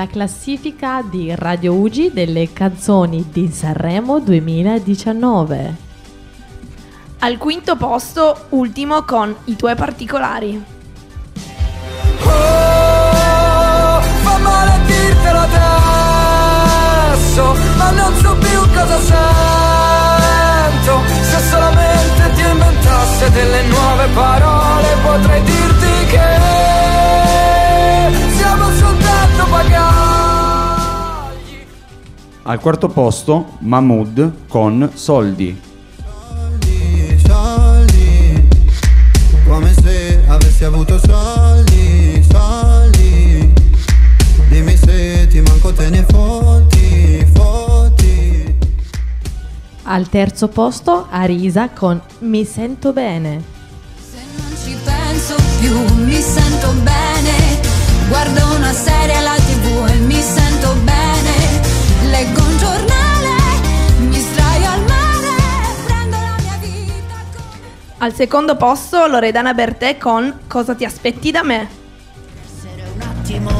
la classifica di Radio Ugi delle canzoni di Sanremo 2019. Al quinto posto, ultimo con I tuoi particolari. Oh, Al quarto posto Mahmood con Soldi. soldi, soldi, come se avessi avuto soldi, soldi. Dimmi se ti manco te ne fotti, fotti. Al terzo posto Arisa con Mi sento bene. Se non ci penso più mi sento bene. Al secondo posto, Loredana Bertè con Cosa ti aspetti da me. un attimo.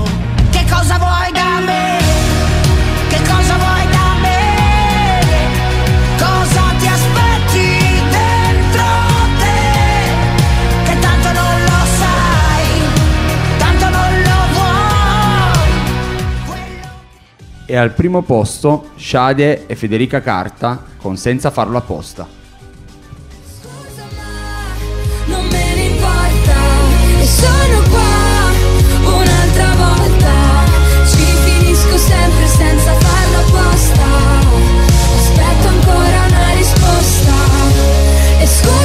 Che cosa vuoi da me? Che cosa vuoi da me? Cosa ti aspetti dentro te? Che tanto non lo sai, tanto non lo vuoi. E al primo posto Shade e Federica Carta con Senza farlo apposta. sono qua. Un'altra volta Ci finisco sempre senza farlo apposta. Aspetto ancora una risposta. E scusa